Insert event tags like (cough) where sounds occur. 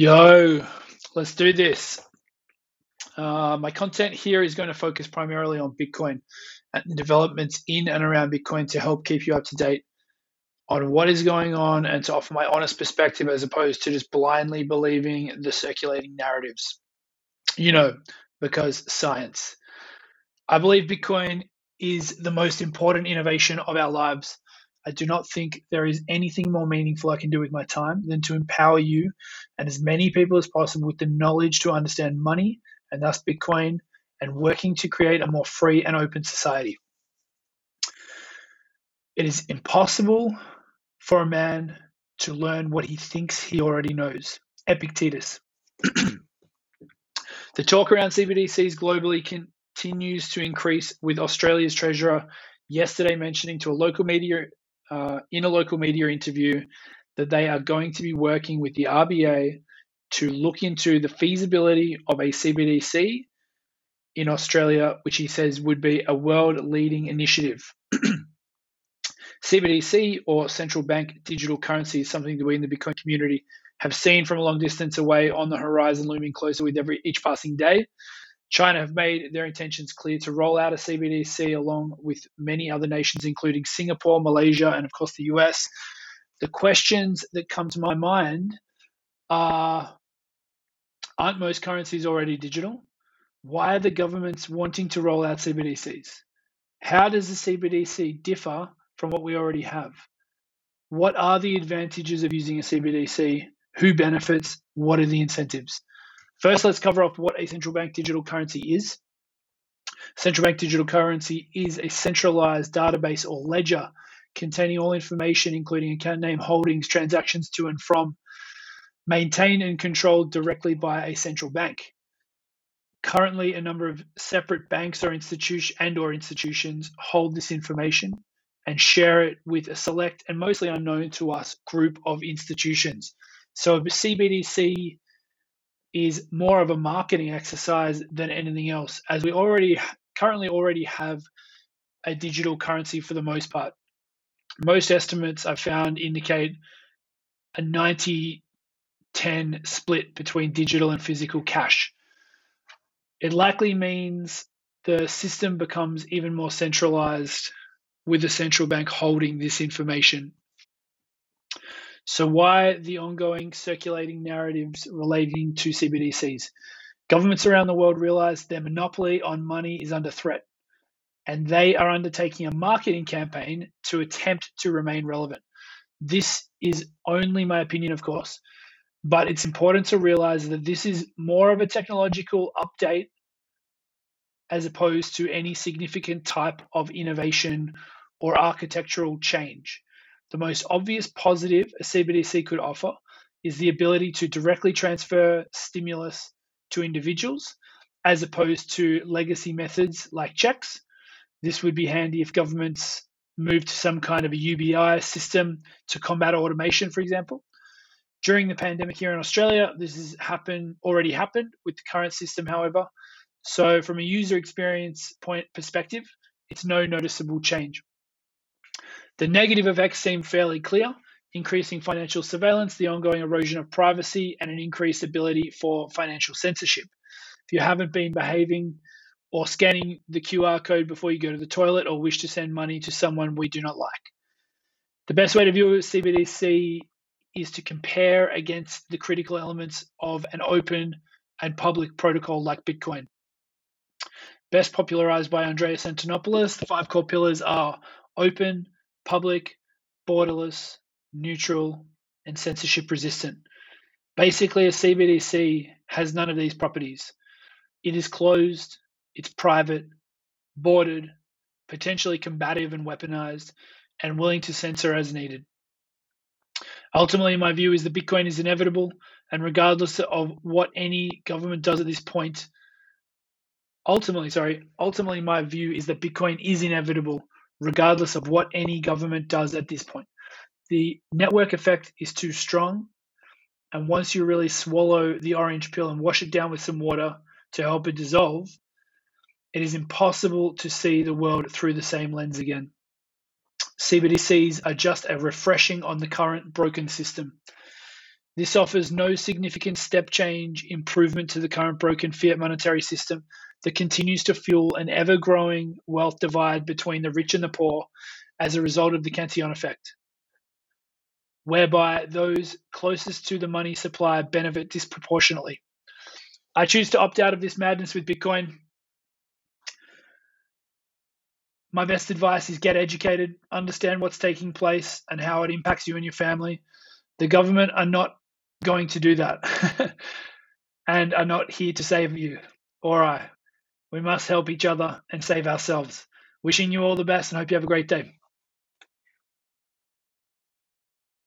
Yo, let's do this. Uh, my content here is going to focus primarily on Bitcoin and the developments in and around Bitcoin to help keep you up to date on what is going on and to offer my honest perspective as opposed to just blindly believing the circulating narratives. You know, because science. I believe Bitcoin is the most important innovation of our lives. I do not think there is anything more meaningful I can do with my time than to empower you and as many people as possible with the knowledge to understand money and thus Bitcoin and working to create a more free and open society. It is impossible for a man to learn what he thinks he already knows. Epictetus. (clears throat) the talk around CBDCs globally continues to increase, with Australia's treasurer yesterday mentioning to a local media uh, in a local media interview that they are going to be working with the RBA to look into the feasibility of a CBDC in Australia, which he says would be a world leading initiative. (clears throat) CBDC or central bank digital currency is something that we in the Bitcoin community have seen from a long distance away on the horizon, looming closer with every each passing day. China have made their intentions clear to roll out a CBDC along with many other nations, including Singapore, Malaysia, and of course the US. The questions that come to my mind are Aren't most currencies already digital? Why are the governments wanting to roll out CBDCs? How does the CBDC differ from what we already have? What are the advantages of using a CBDC? Who benefits? What are the incentives? First, let's cover off what a central bank digital currency is. Central bank digital currency is a centralized database or ledger containing all information, including account name, holdings, transactions to and from, maintained and controlled directly by a central bank. Currently, a number of separate banks or institution and or institutions hold this information and share it with a select and mostly unknown to us group of institutions. So CBDC is more of a marketing exercise than anything else, as we already currently already have a digital currency for the most part. Most estimates I've found indicate a 90 10 split between digital and physical cash. It likely means the system becomes even more centralized with the central bank holding this information so, why the ongoing circulating narratives relating to CBDCs? Governments around the world realize their monopoly on money is under threat, and they are undertaking a marketing campaign to attempt to remain relevant. This is only my opinion, of course, but it's important to realize that this is more of a technological update as opposed to any significant type of innovation or architectural change. The most obvious positive a CBDC could offer is the ability to directly transfer stimulus to individuals as opposed to legacy methods like checks. This would be handy if governments move to some kind of a UBI system to combat automation, for example. During the pandemic here in Australia, this has happened already happened with the current system, however. So from a user experience point perspective, it's no noticeable change. The negative effects seem fairly clear increasing financial surveillance, the ongoing erosion of privacy, and an increased ability for financial censorship. If you haven't been behaving or scanning the QR code before you go to the toilet or wish to send money to someone we do not like. The best way to view a CBDC is to compare against the critical elements of an open and public protocol like Bitcoin. Best popularized by Andreas Antonopoulos, the five core pillars are open, public, borderless, neutral, and censorship resistant. Basically, a CBDC has none of these properties. It is closed, it's private, bordered, potentially combative and weaponized, and willing to censor as needed. Ultimately, my view is that Bitcoin is inevitable, and regardless of what any government does at this point, ultimately, sorry, ultimately, my view is that Bitcoin is inevitable regardless of what any government does at this point. The network effect is too strong. And once you really swallow the orange pill and wash it down with some water to help it dissolve, it is impossible to see the world through the same lens again. CBDCs are just a refreshing on the current broken system. This offers no significant step change improvement to the current broken fiat monetary system that continues to fuel an ever growing wealth divide between the rich and the poor as a result of the Cantillon effect, whereby those closest to the money supply benefit disproportionately. I choose to opt out of this madness with Bitcoin. My best advice is get educated, understand what's taking place and how it impacts you and your family. The government are not going to do that (laughs) and are not here to save you or I. We must help each other and save ourselves. Wishing you all the best and hope you have a great day.